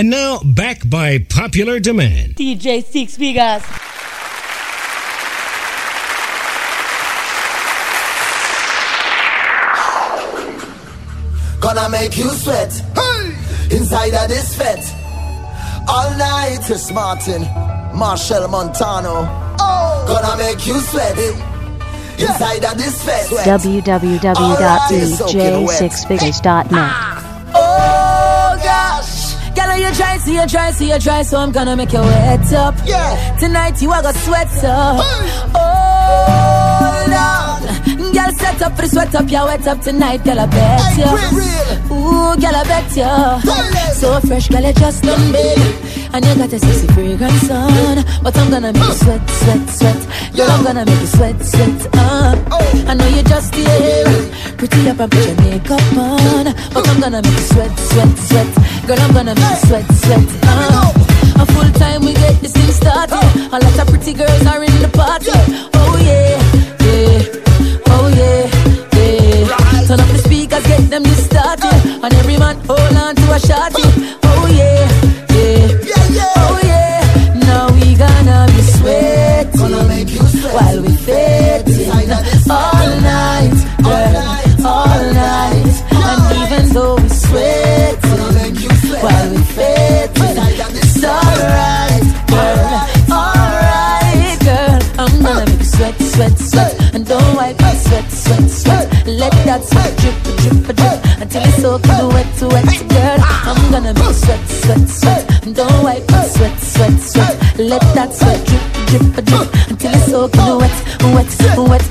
And now, back by popular demand. DJ Syxx Figgaz. Gonna make you sweat hey! inside of this fete. All night, Chris Martin, Machel Montano. Oh, gonna make you sweat inside of this fete. www.dj6figures.net. Girl, you try, see you try, see you try, so I'm gonna make you wet up. Yeah. Tonight you are gonna sweat up. Hey. Oh, Girl, set up for the sweat up, you wet up tonight, girl, I bet Hey, you. real, real. Ooh, girl, I bet. Hey. So fresh, girl, you just done big. And you got a sexy fragrance on. But I'm gonna make you sweat, sweat, sweat. Girl, I'm gonna make you sweat, sweat. Uh. I know you're just here. Pretty up and put your makeup on. But I'm gonna make you sweat, sweat, sweat. Girl, I'm gonna make you sweat, sweat. Uh. A full time we get this thing started. A lot of pretty girls are in the party. Oh yeah, yeah. Oh yeah, yeah. Turn up the speakers, get them this started. And every man hold on to a shotty. Don't wipe my sweat, sweat, sweat. Let that sweat drip, drip, drip until it's soaking wet, wet, girl. Ah! I'm gonna you sweat, sweat, sweat, don't wipe my sweat, sweat, sweat. Let that sweat drip, drip, drip until it's soaking wet, wet, wet.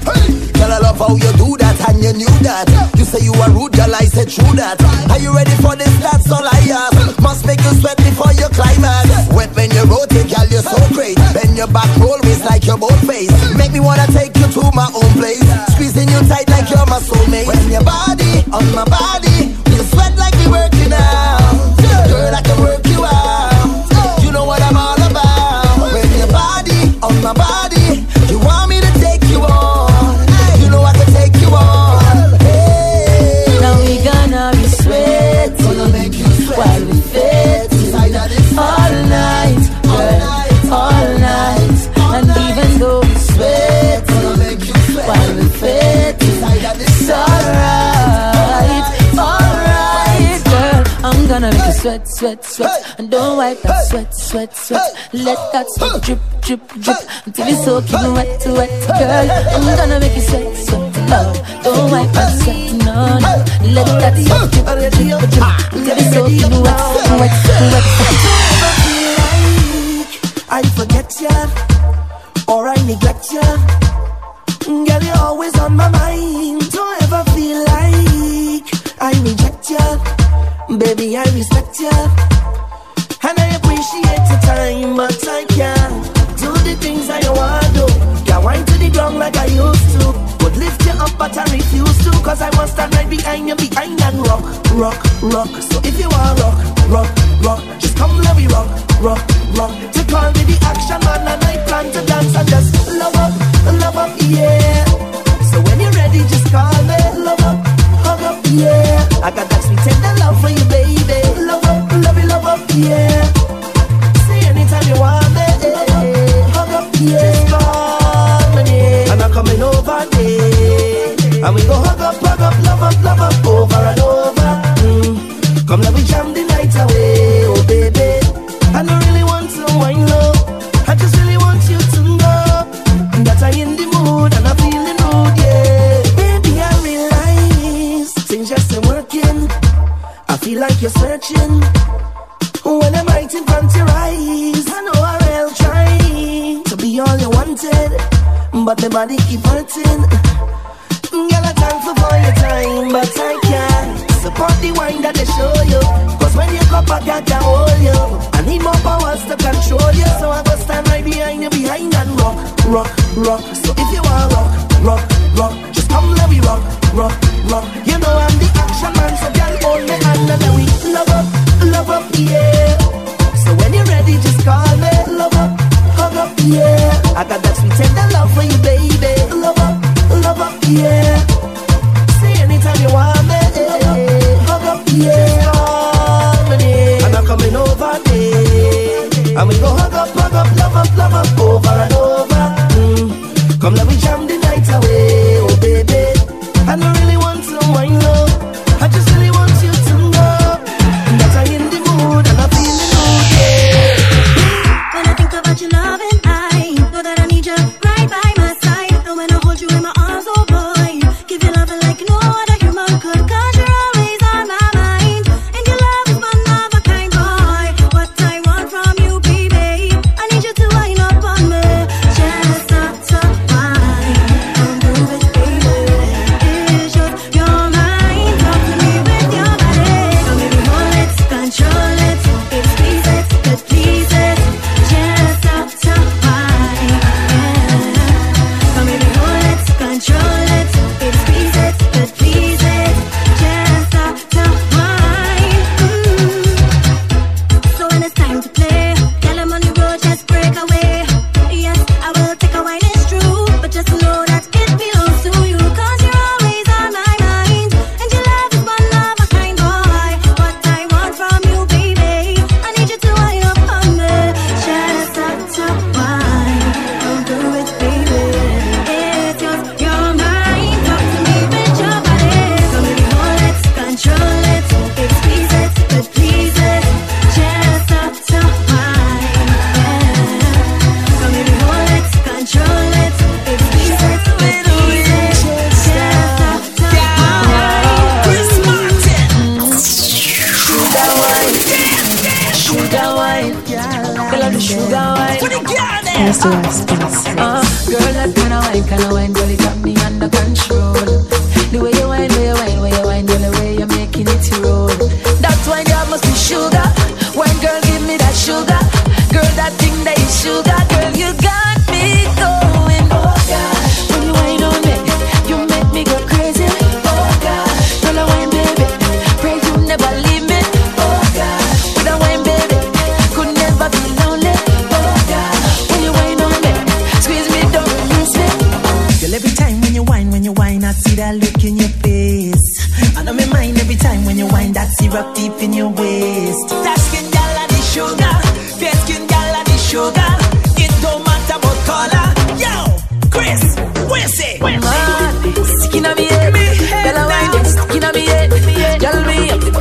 Girl, I love how you do that and you knew that. You say you are rude, girl, I said true that. Are you ready for this? That's all I ask. Must make you sweat before you climax. Wet when you rotate, girl, you're so great. Bend your back, roll waist like your both face. Make me wanna take you to my own place. Squeezing you tight like you're my soulmate. When your body on my body, sweat, sweat, sweat, and don't wipe that sweat, sweat, sweat. Let that sweat drip, drip, drip until it's soaking wet, wet, girl. I'm gonna make you sweat, sweat, love. Don't wipe that sweat, no, no. Let that sweat drip, drip, drip until it's soaking wet, wet, wet. I forget ya or I neglect ya. Girl, you're always on my mind. Don't ever feel like I reject ya. Baby, I respect ya. And I appreciate your time, but I can't do the things I want to. Can't wind to the ground like I used to. Would lift you up, but I refuse to. Cause I want stand right behind you, behind and rock, rock, rock. So if you want rock, rock, rock, just come let me rock, rock, rock. To call me the action man, and I plan to dance and just love up, love up, yeah. So when you're ready, just call me, love up, hug up, yeah. I got that sweet And I'm coming over, yeah. And we go hug up, but my body keep hurting. Girl, I'm thankful for your time, but I can't support the wine that they show you. Cause when you back, I can hold you. I need more powers to control you, so I go stand right behind you, behind and rock, rock, rock. So if you want rock, rock, rock, just come let me rock, rock, rock. You know I'm the action man, so girl, hold me and then we love up, love up, yeah. So when you're ready, just call me, love up, hug up, yeah. I got that yeah. See anytime you want me, hug up, and I'm coming over there, and we go hug up, hug up, love up, love up over and over.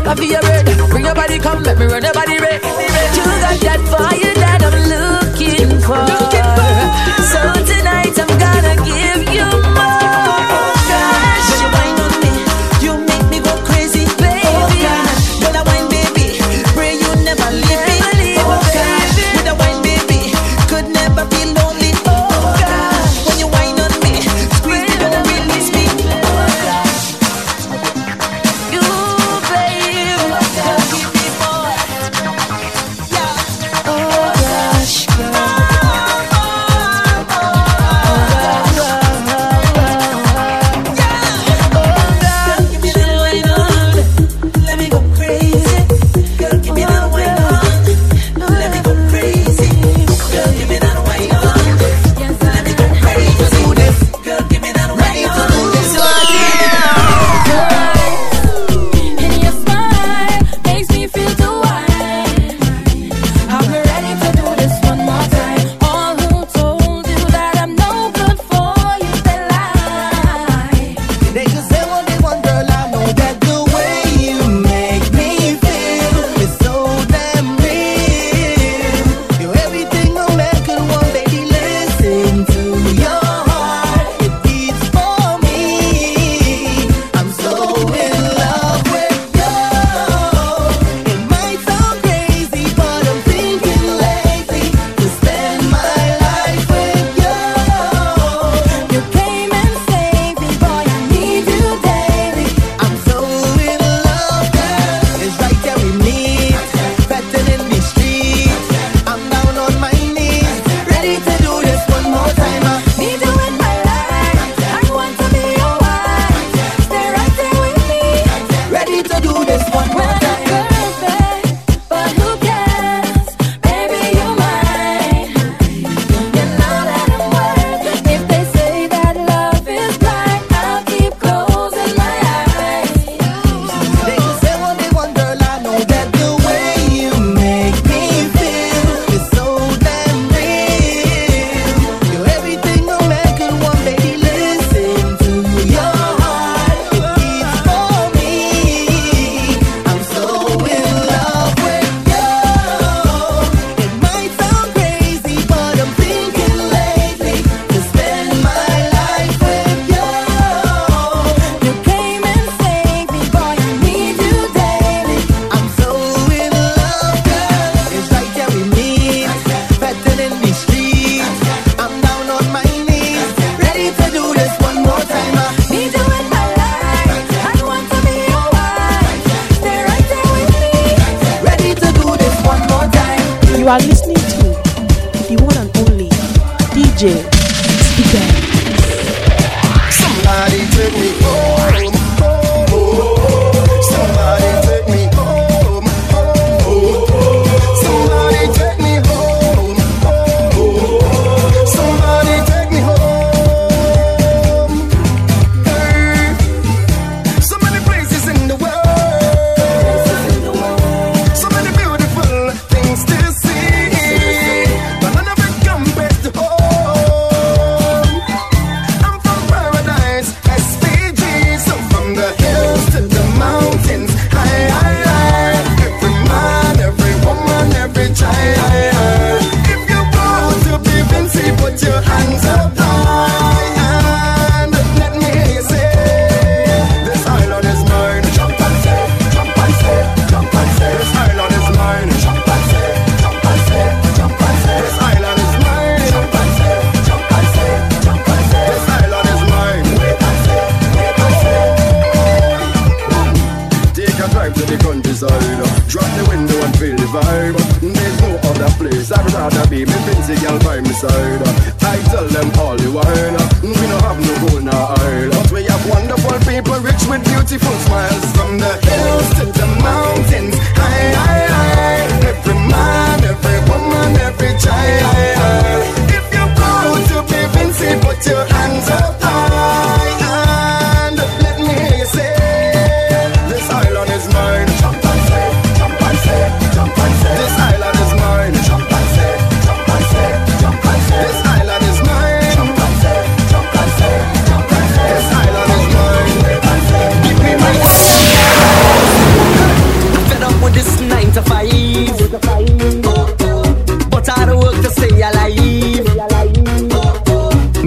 I feel your red. Bring your body, come, let me run your body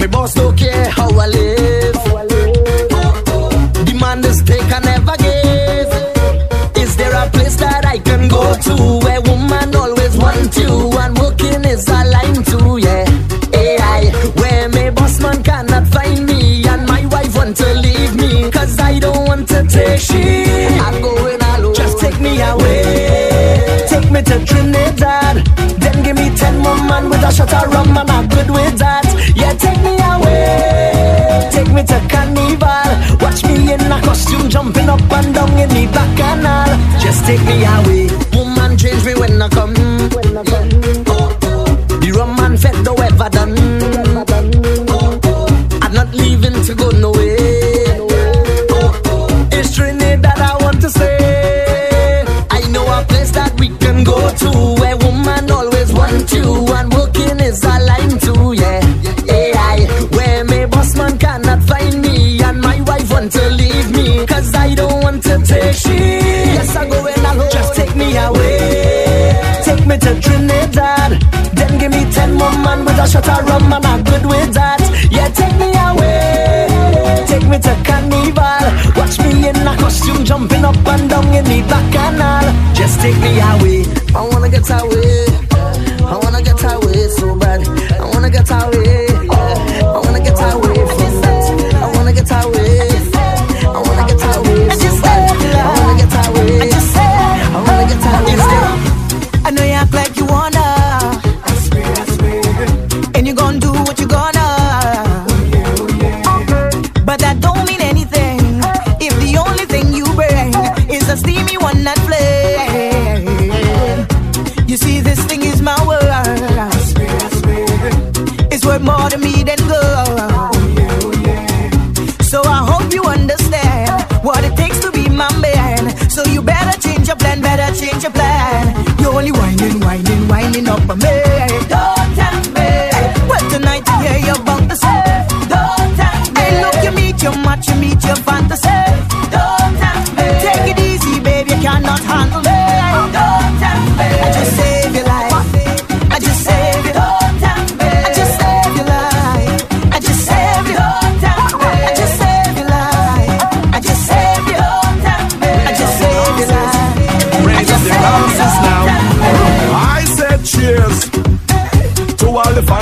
My boss don't care how I live. Oh, oh. The man this take I never give. Is there a place that I can go to where woman always want you and working is a line too? Yeah, AI. Where my boss man cannot find me and my wife want to leave me cause I don't want to take shit. I'm going alone. Just take me away. Take me to Trinidad. Then give me ten more man with a shot of rum and shot of rum and I'm good with that. Yeah, take me away, take me to carnival. Watch me in a costume jumping up and down in the back canal. Just take me away, I wanna get away, I wanna get away so bad, I wanna get away.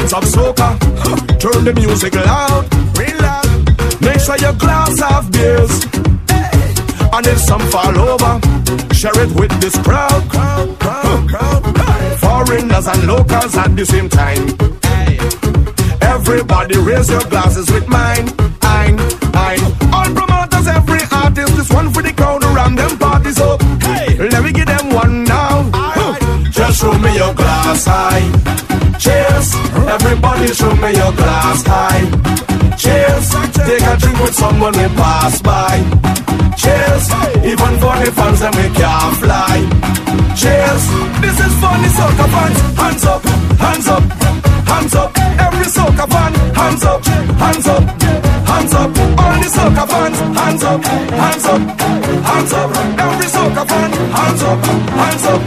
sounds of soca. Turn the music loud, real loud. Make sure your glass of beers. And if some fall over, share it with this crowd. crowd, crowd, crowd, crowd. Foreigners and locals at the same time. Everybody raise your glasses with mine. Ein, ein. All promoters, every artist, this one for the crowd around them parties up. Hey, let me give them one now. Aye. Just show me your glass high. Cheers, everybody show me your glass high. Cheers, take a drink with someone we pass by. Cheers, even for the fans that we can't fly. Cheers, this is funny soca fans. Hands up, hands up, hands up. Every soca fan, hands up, hands up, hands up. All the soca fans, hands up, hands up, hands up. Every soca fan, hands up, hands up,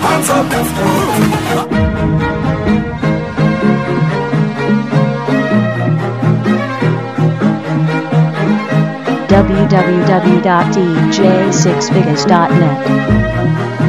hands up. www.dj6figures.net.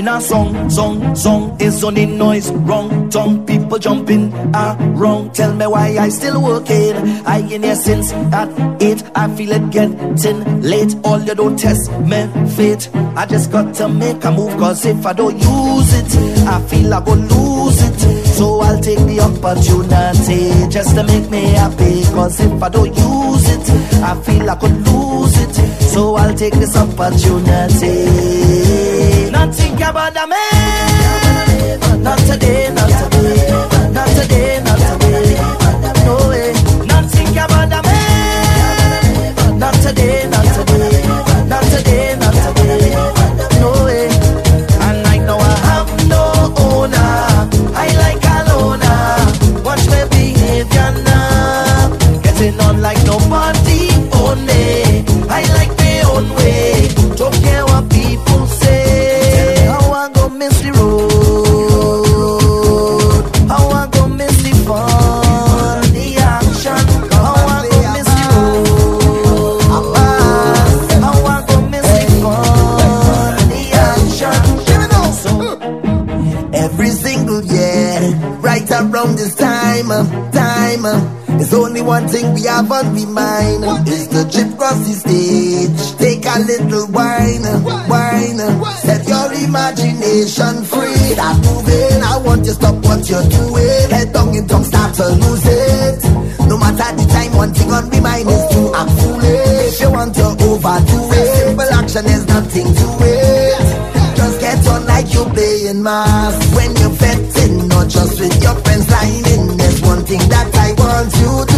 in a song, song, song. is only noise, wrong tongue. People jumping around. Tell me why I still working. I in here since at eight. I feel it getting late. All you don't test me fate. I just got to make a move. Cause if I don't use it, I feel I go lose it. So I'll take the opportunity just to make me happy. Cause if I don't use it, I feel I could lose it. So I'll take this opportunity. Not think about a man. Not today, not one thing we have on we mind is the trip cross the stage. Take a little wine, wine, set your imagination free. Start moving, I want you stop what you're doing. Head down and tongue start to lose it. No matter the time, one thing on be mind is to act foolish. If you want to overdo it, simple action is nothing to it. Just get on like you're playing mass when you're fetting, not just with your friends lining. There's one thing that I want you to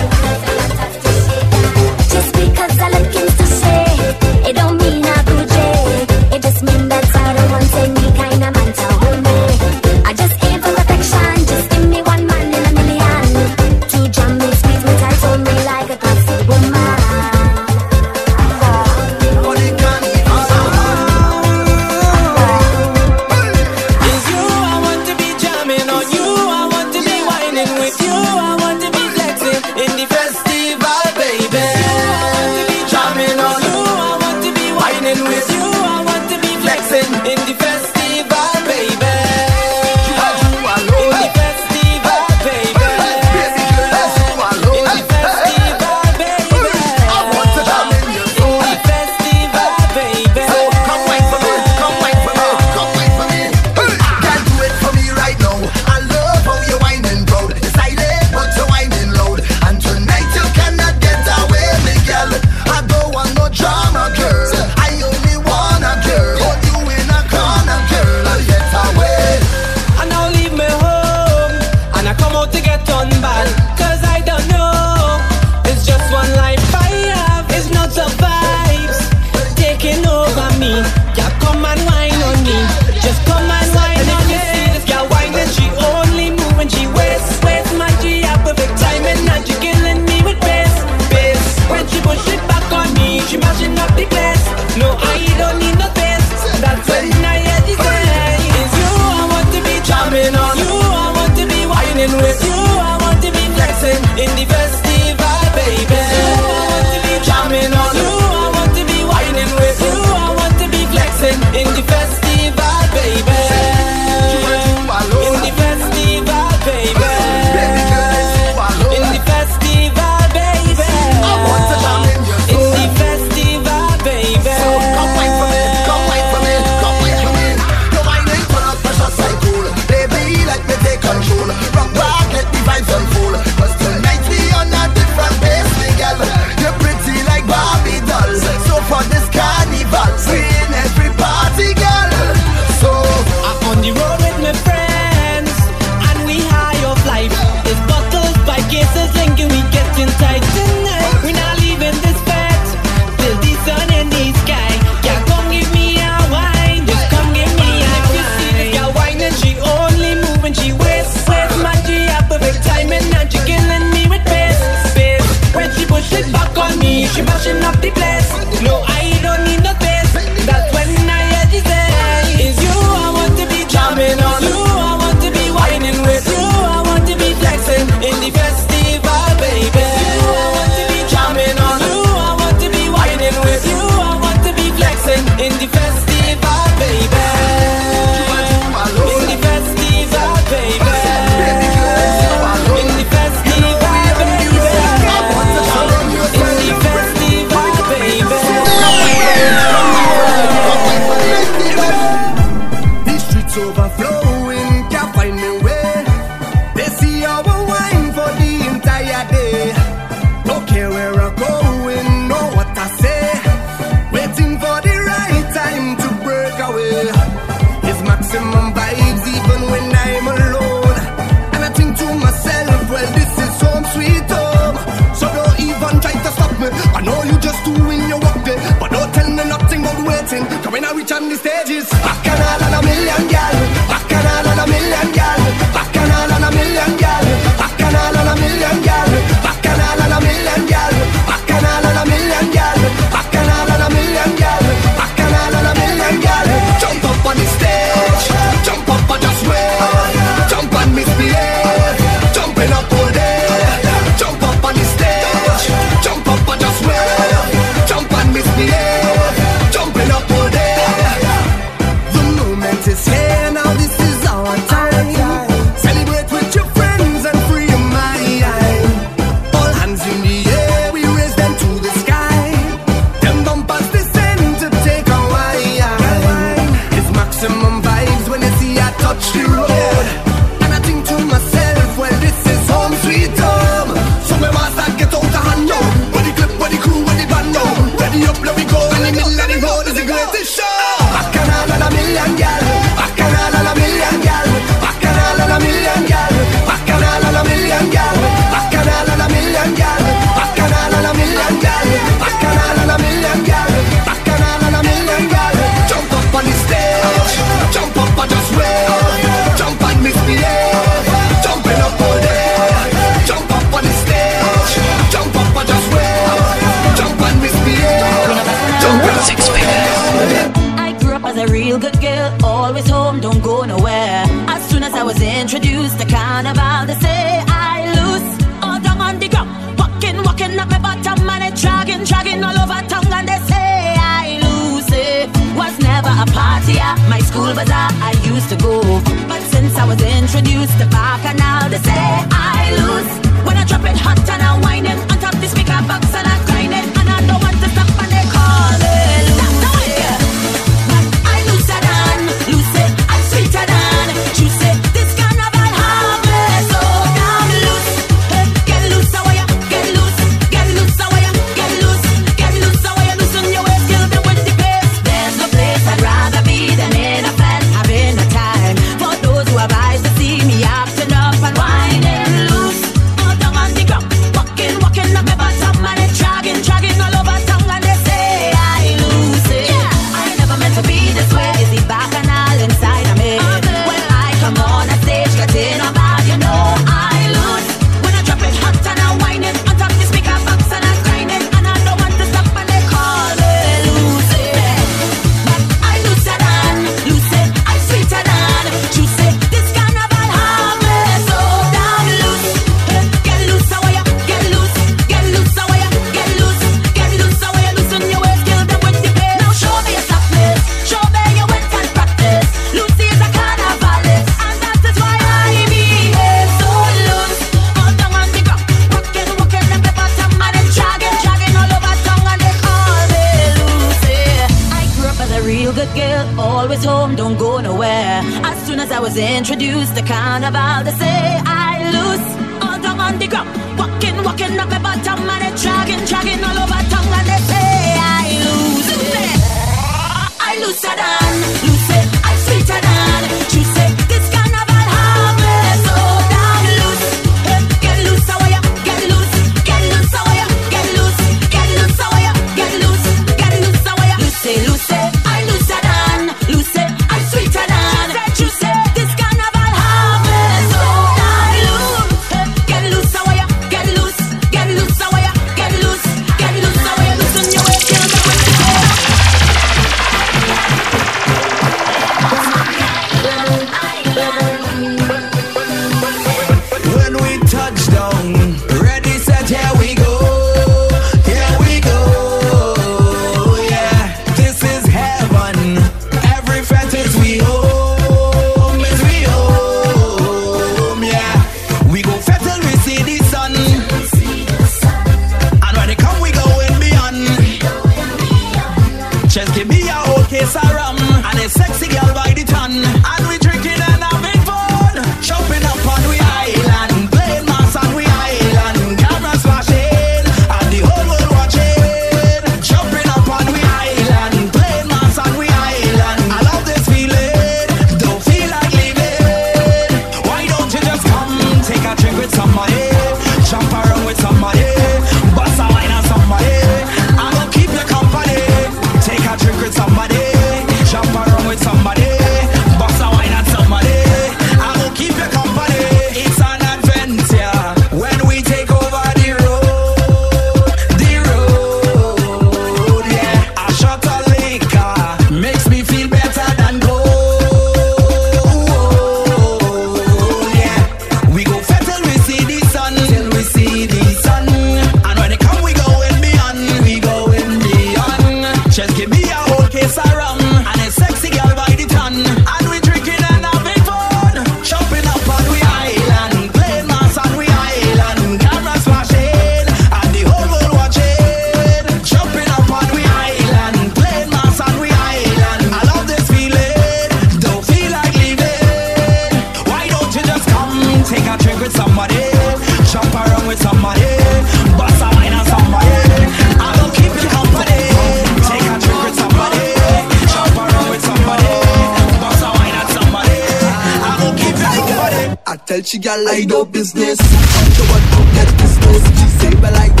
She got laid no business. Show what get business. She say, but I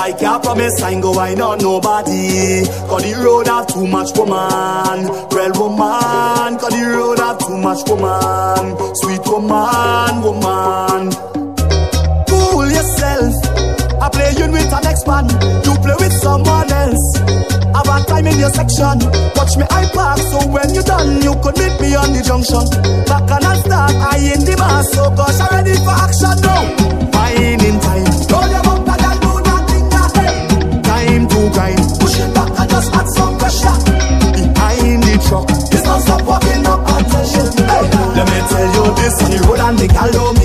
I can't promise I ain't go wine on nobody. Cause the road have too much woman. Real woman. Cause the road have too much woman. Sweet woman, woman. Fool yourself. I play you with an ex-man. You play with someone else. Have a time in your section. Watch me, I park. So when you done, you could meet me on the junction. Back and I start. I in the bar. So gosh, I'm ready for action now. Fine. right. Push it back I just add some pressure. Behind the truck. It's not stop walking up and. Hey, let me tell you this on the road and the gal don't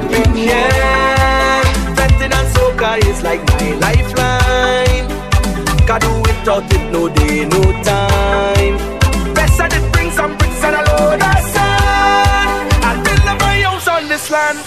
popping, yeah. Vetted and soca is like my lifeline. Can do without it, no day, no time. Best that it brings some bricks and a load of sand. I build my house on this land.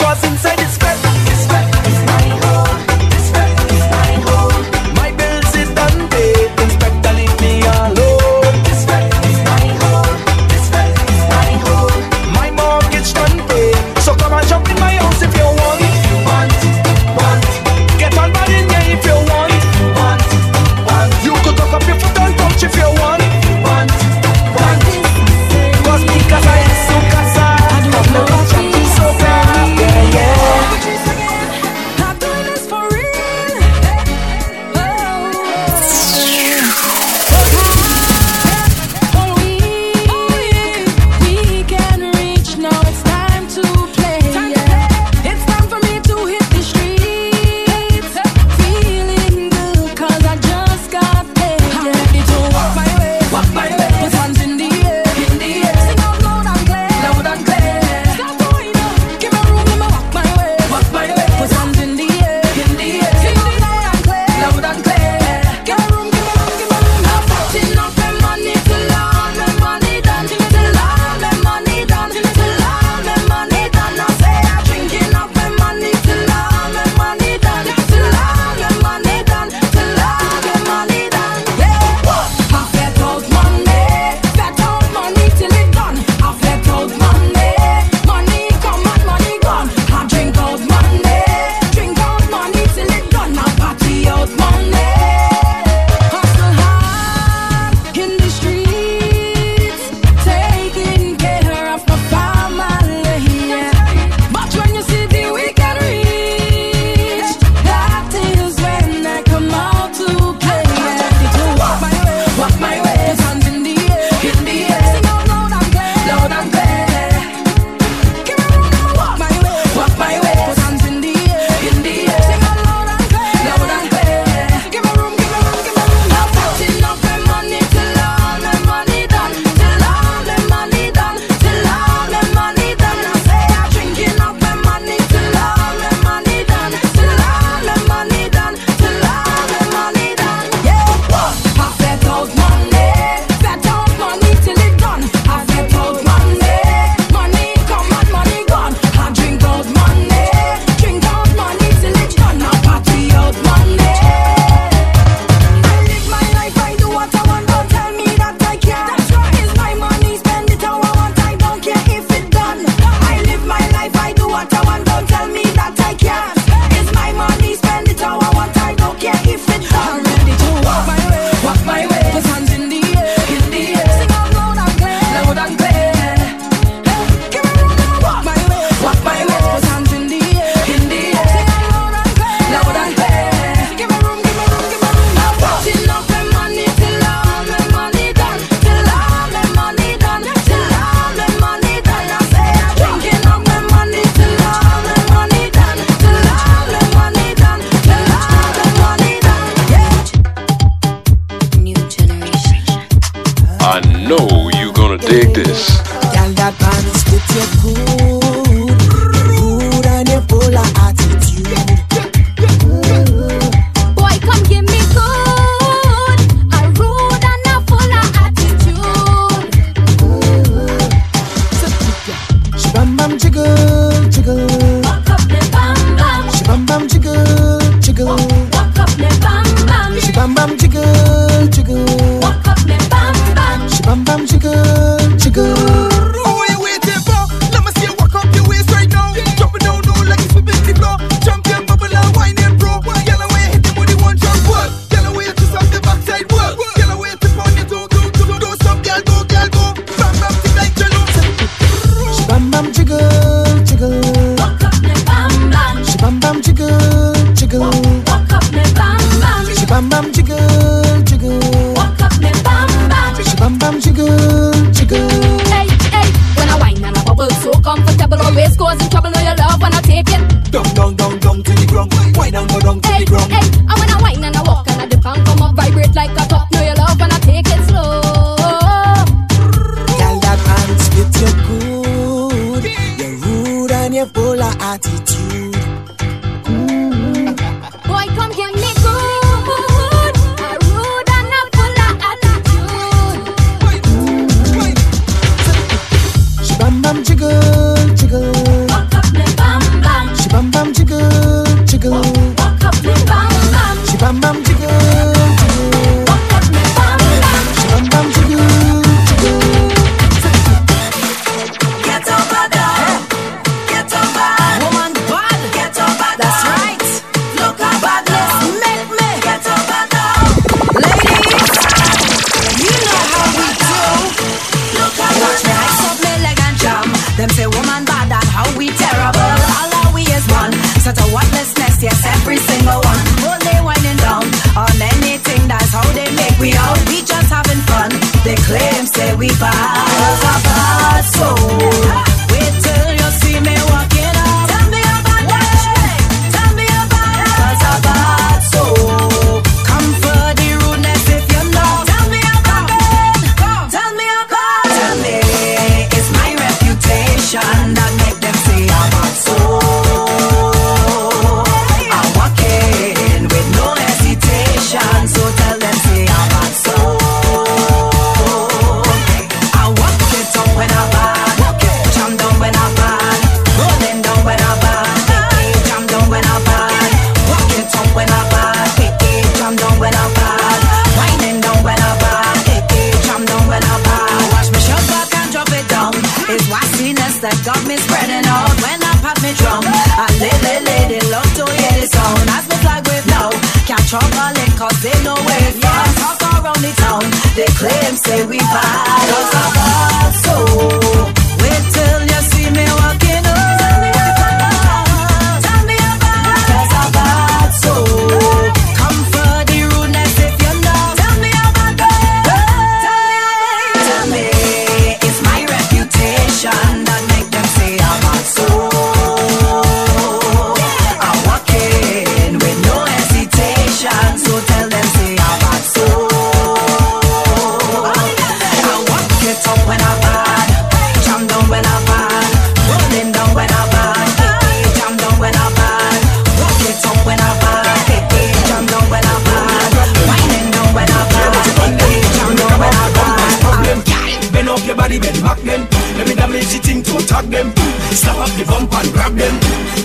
fuck them. Stop up the bump and grab them.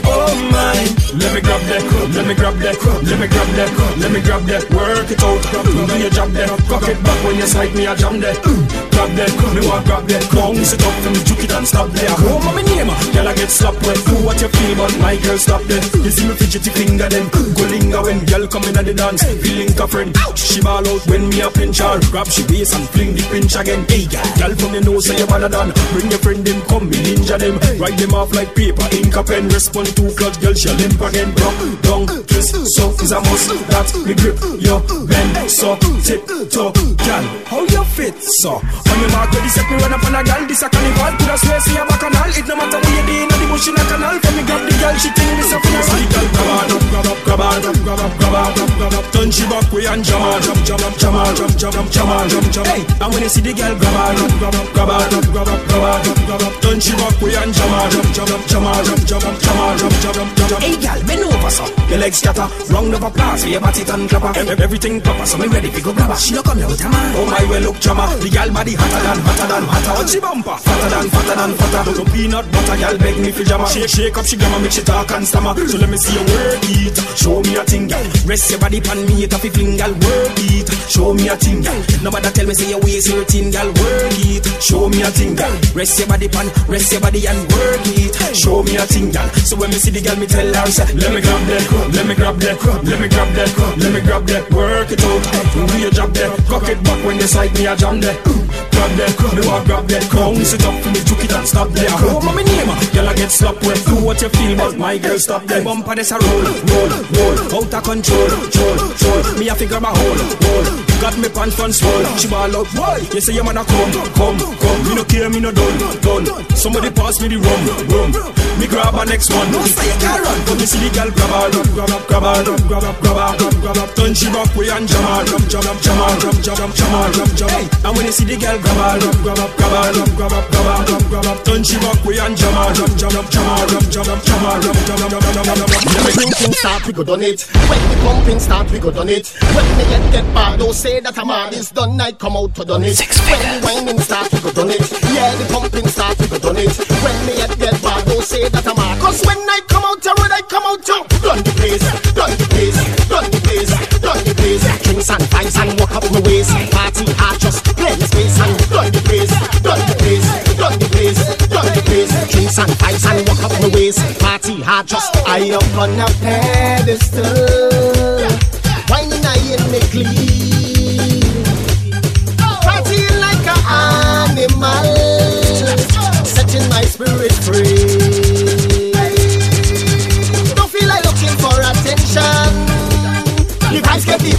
Oh my, let me grab that, let me grab that, let me grab that, let me grab that. Work it out, do your job there. Cock it back when you sight me, I jam that. Grab that, me want grab that. Bounce it up, let me juke it and stop there. Home on my name, ah. girl I get slapped when Do what you feel, but my girl stop that. You see me fidgety finger then, go linger when girl come in at the dance. Feeling a friend, she ball out when me a pinch her. Grab she waist and fling the pinch again. Hey girl, girl from your nose say you better than. Bring your friend them, come me ninja them. Right read them off like paper Ink a pen, respond to clutch Girl, she'll limp again Broke down, twist, soft is a must That me grip your bend So, tip, top, gal How you fit, so On your mark, ready, set me run up on a gal This a carnival, put a swear, see a canal. It no matter where you be, not the bush, in a canal Can me grab the girl, she think this a funeral See girl, grab her, up, grab up, grab her, up, grab up, grab her, up, grab up Turn she back way and jam her, jam, jam, jam, jam, jam, jam, jam, jam, jam, jam Hey, and when you see the gal, grab her, up, grab up, grab her, up, grab up, grab her, up, grab up Turn she back way and jam her jam her, jam, jam, jam, jam her, jam, jam, jam, jam. Hey, girl, bend over so your legs scatter, round of applause for your body and clapper. Ev- Everything proper, so me ready to go grab her. She no come a man. Oh my, well look jammer, the girl body hotter than hotter than hotter. She bumper, fatter than fatter than fatter. No peanut butter, girl beg me for jammer. Shake, shake up, she gamma, make she talk and stammer. So let me see you work it. Show me a thing, girl. Rest your body pan me, it fi fling, girl. Work it. Show me a thing, girl. Nobody tell me say your waist hurting, girl. Work it. Show me a thing, girl. Rest your body pan, rest your body and work it. Show me a thing, girl. So when me see the girl, me tell her, say, let me grab that, cup, let me grab that, cup, let me grab that, cup, let me grab that. Work it out, do your job there. Cock it back when you side me a jam there. Grab that, cup, me want grab that. Bounce it up for me, juke it and stop there. Oh, mommy name, girl I get slapped with. Do what you feel, but my girl stop there. Bumper this a roll, roll, roll, out of control, control, control. Me a figure my hole, hole. Got me pants front swole. She ball out, boy. You say you man a come, come, come. Me no care, me no done, done. Somebody pass me the rum, rum. Me grab a next one. No say you can run. Come me see the girl grab her, grab up, grab her, grab up, grab her, grab up. Turn she back way and jam her, jam, jam, jam, jam her, jam, jam, jam, jam her, and when you see the girl grab her, grab up, grab her, grab up, grab her, grab up. Turn she back way and jam her, jam, jam, jam, jam her, jam, jam, jam, jam her, jam, jam, jam, jam. When the drinking start, we go done it. When the pumping start, we go done it. When the get get bad, don't say that a man is done. I come out to done it. When the whining start, we go done it. Yeah, the pumping start, we go done it. When the get get bad, don't say that a man. Cause when I come out to road, I come out to done the place, done the place, done the place, done the place. Drinks and vibes and walk up my waist. Party hard, just play the space and done the place, done the place, done the place, done the place. Drinks and vibes and walk up my waist. Party hard, just I up on a pedestal, whining I in me clean,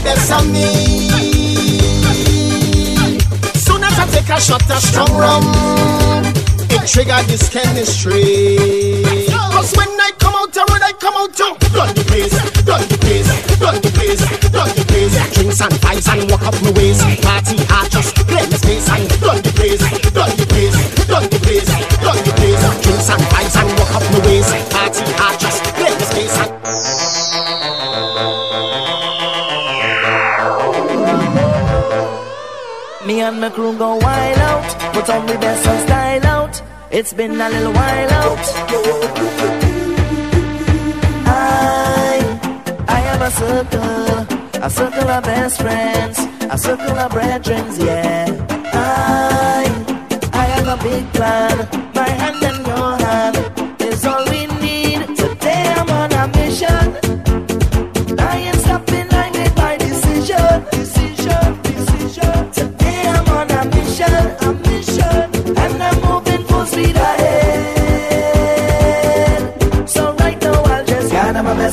best of me. Soon as I take a shot of strong rum, it trigger this chemistry. Cause when I come out the road, I come out to run the place, run the place, run the place, run the place. drinks and vibes and walk up my waist. Party hard, just play the space and Run the place, run the place, run the place, run the place. drinks and vibes and walk up my waist. Party hard, just and my crew go wild out, put on the best of style out. It's been a little while out. I, I have a circle, a circle of best friends, a circle of brethren, yeah. I, I have a big plan,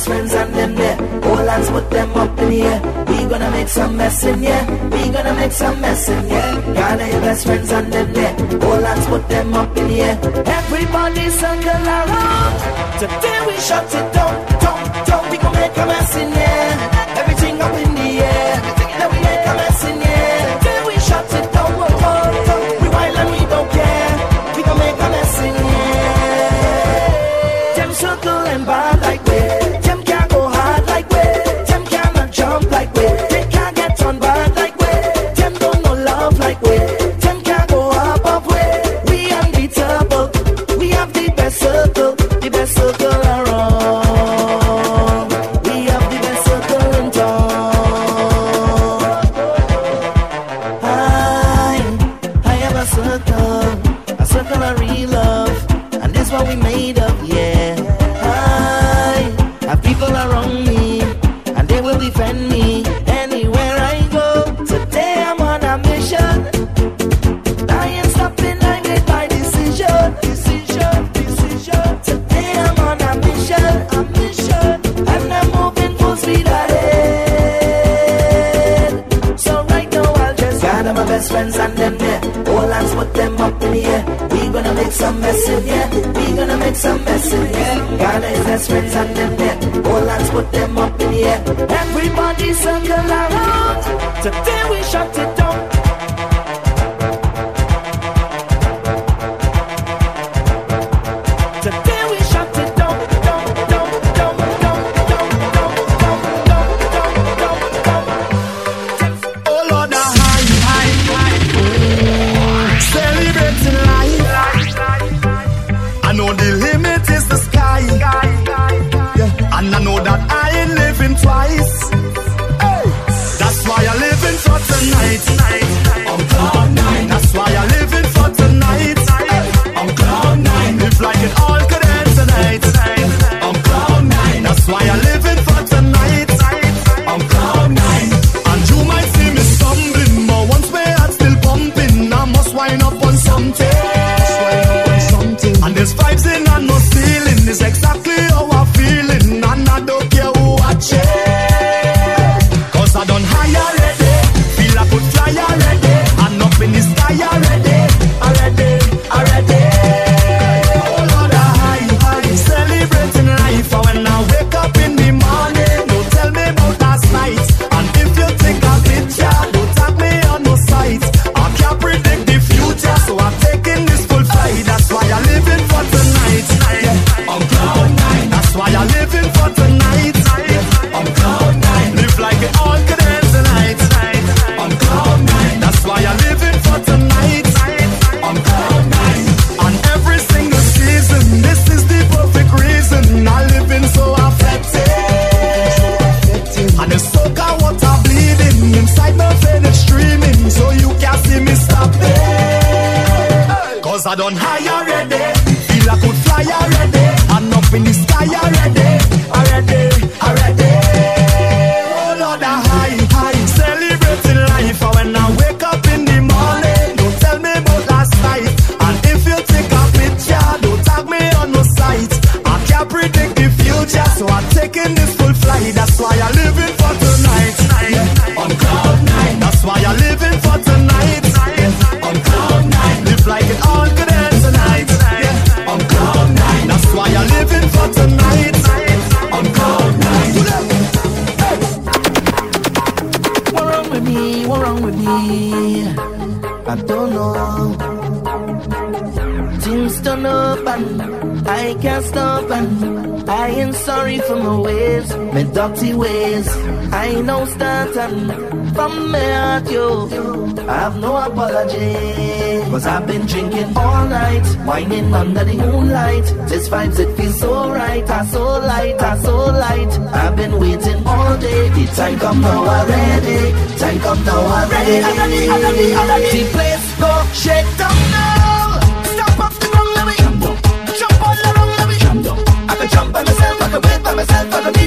best friends and them there. All hands put them up in the air. We gonna make some mess in here. We gonna make some mess in here. Gather your best friends and them there. All hands put them up in the air. Everybody circle around. Today we shut it down, down, down. We gonna make a mess in here. Cause I done high already. Feel I could fly already. And up in the sky already. Already, already. Oh Lord, I high, high. Celebrating life. And when I wake up in the morning Don't tell And if you a picture Don't tag me on no I can't predict the future So I'm taking this full flight. That's why I live I can't stop and I ain't sorry for my ways, my dirty ways. I know starting from me at you. I've no apology. Cause I've been drinking all night, whining under the moonlight. This vibes, it feels so right, I so light, I so light. I've been waiting all day, the time come now already. Time come now already. The place go shake down.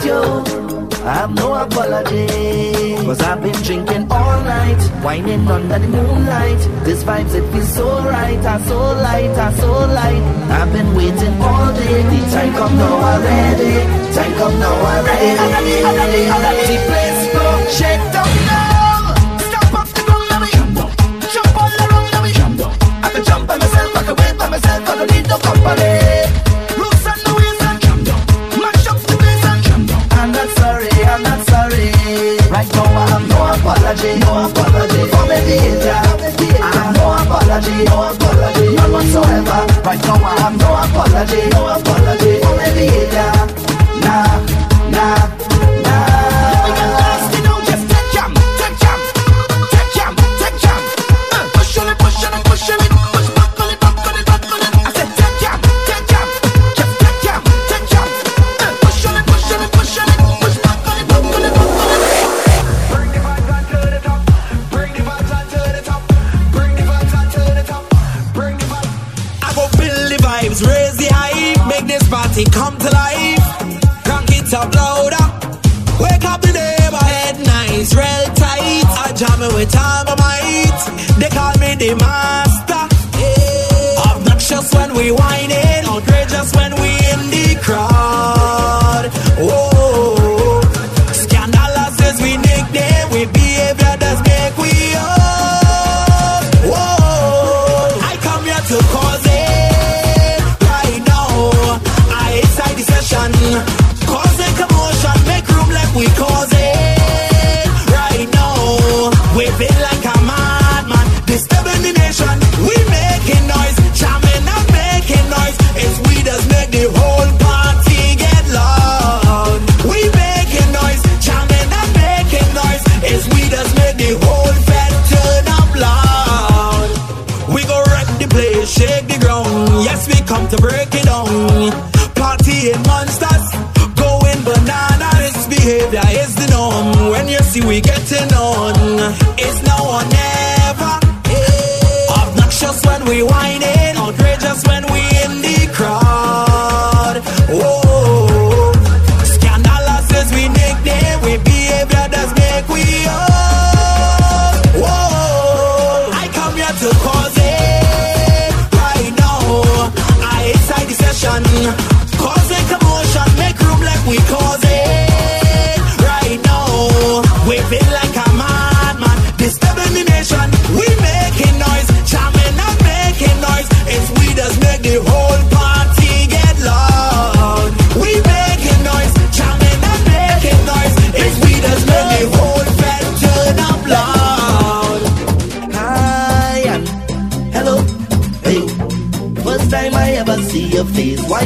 with you. I've no apology. Cause I've been drinking all night, whining under the moonlight. This vibes, it feels so right, I so light, I so light. I've been waiting all day, the time come now already. Time come now already. Already, already, already. The place go shake down now. Stop up, the ground, let me jump all around, me jump. I've been by myself, I can wait by myself, I don't need no company. I know I've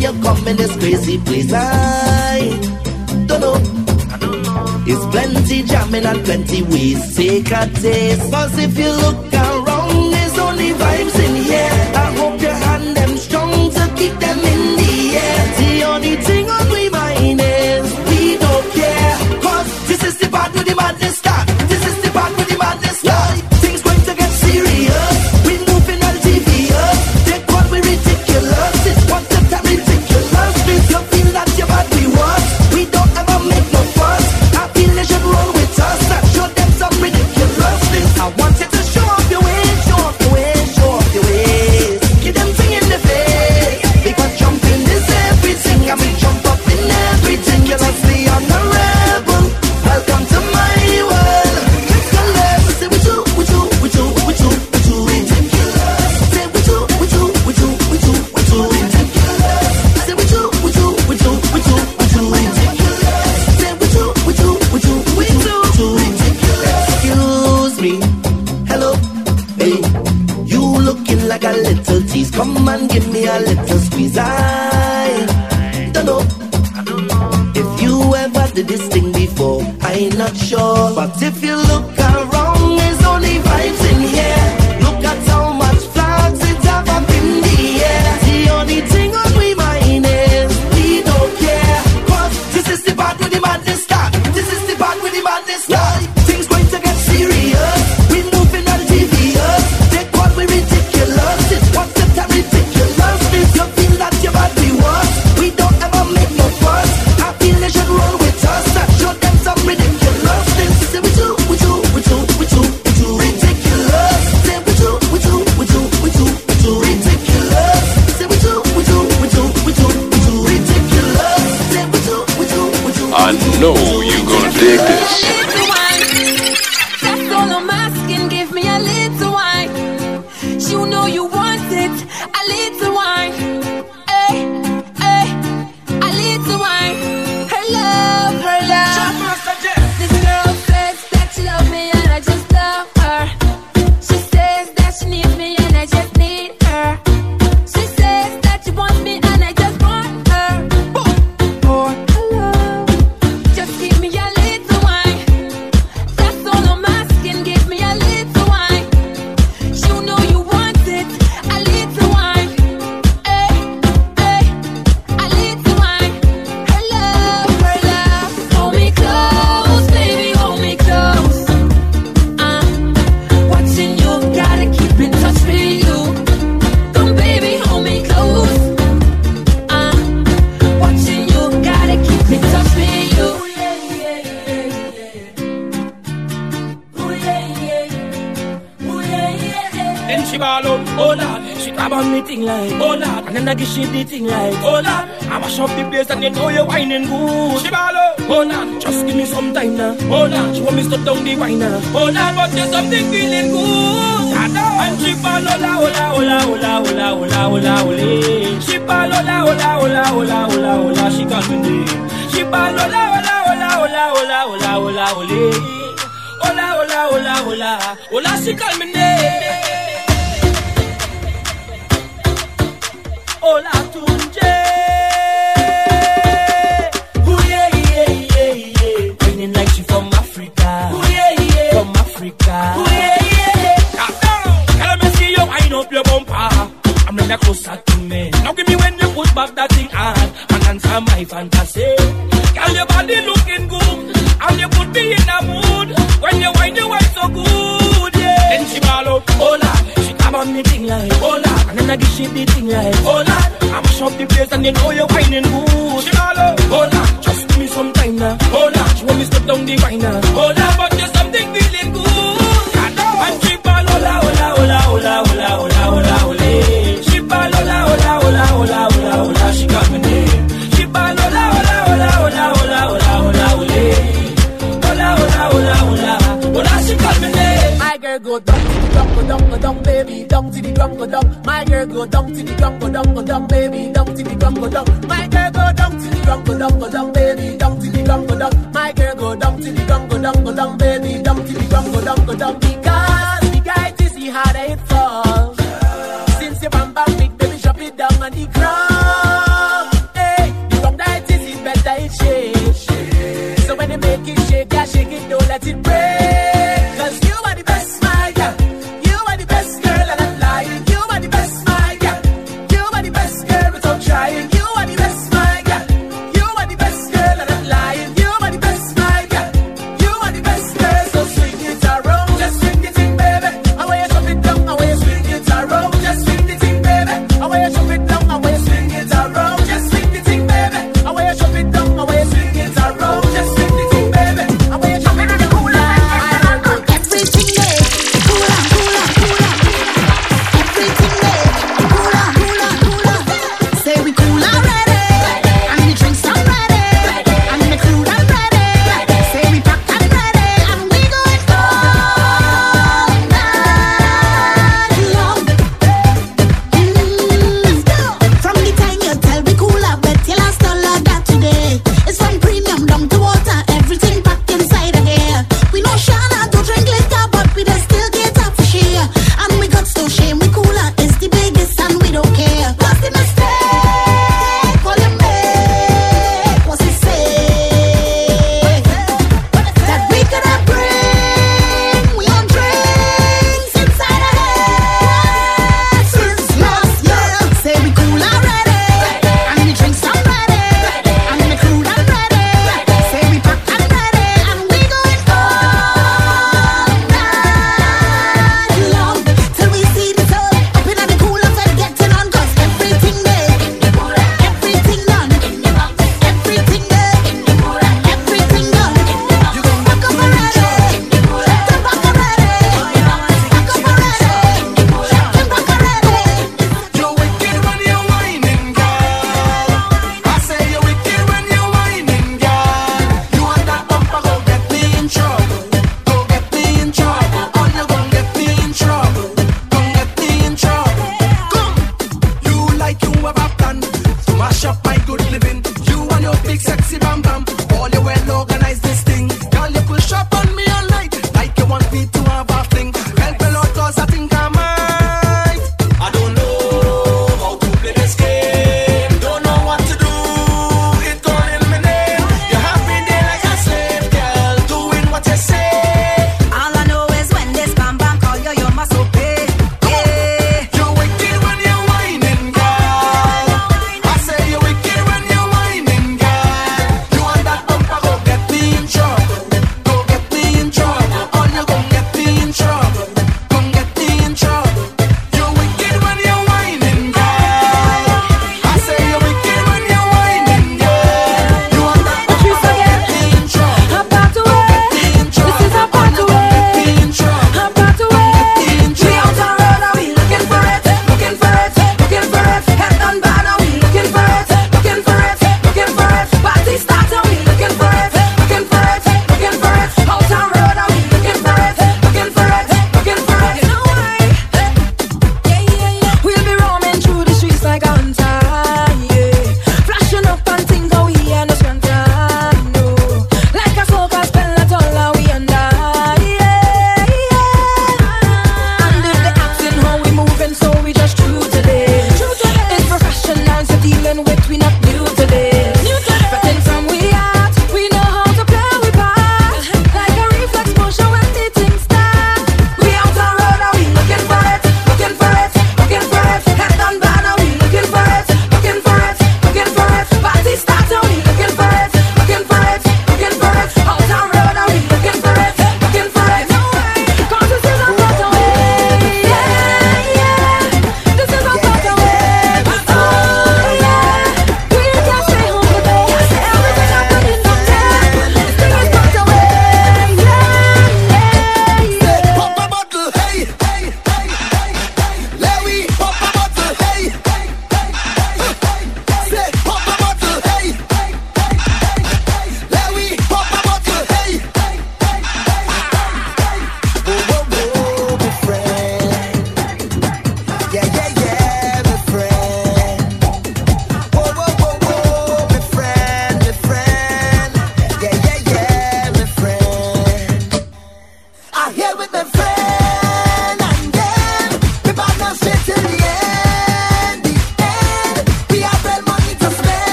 you come in this crazy place. I don't know. It's plenty jamming and plenty ways. Take a taste, cause if you look anything like Hold on, I'ma the place and you know you're whining good Shibalo, hold on, just give me some time now Hold on, she want me stop down the wine now Hold on, but there's something feeling good And Shibalo, la, hola, hola, hola, hola, hola, hola, hola Shibalo, la, hola, hola, hola, hola, hola, she got me name Shibalo, la, hola, hola, hola, hola, hola, hola, hola Hola, hola, hola, hola, hola, she call me name let it break.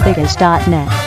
www.dj6figures.net.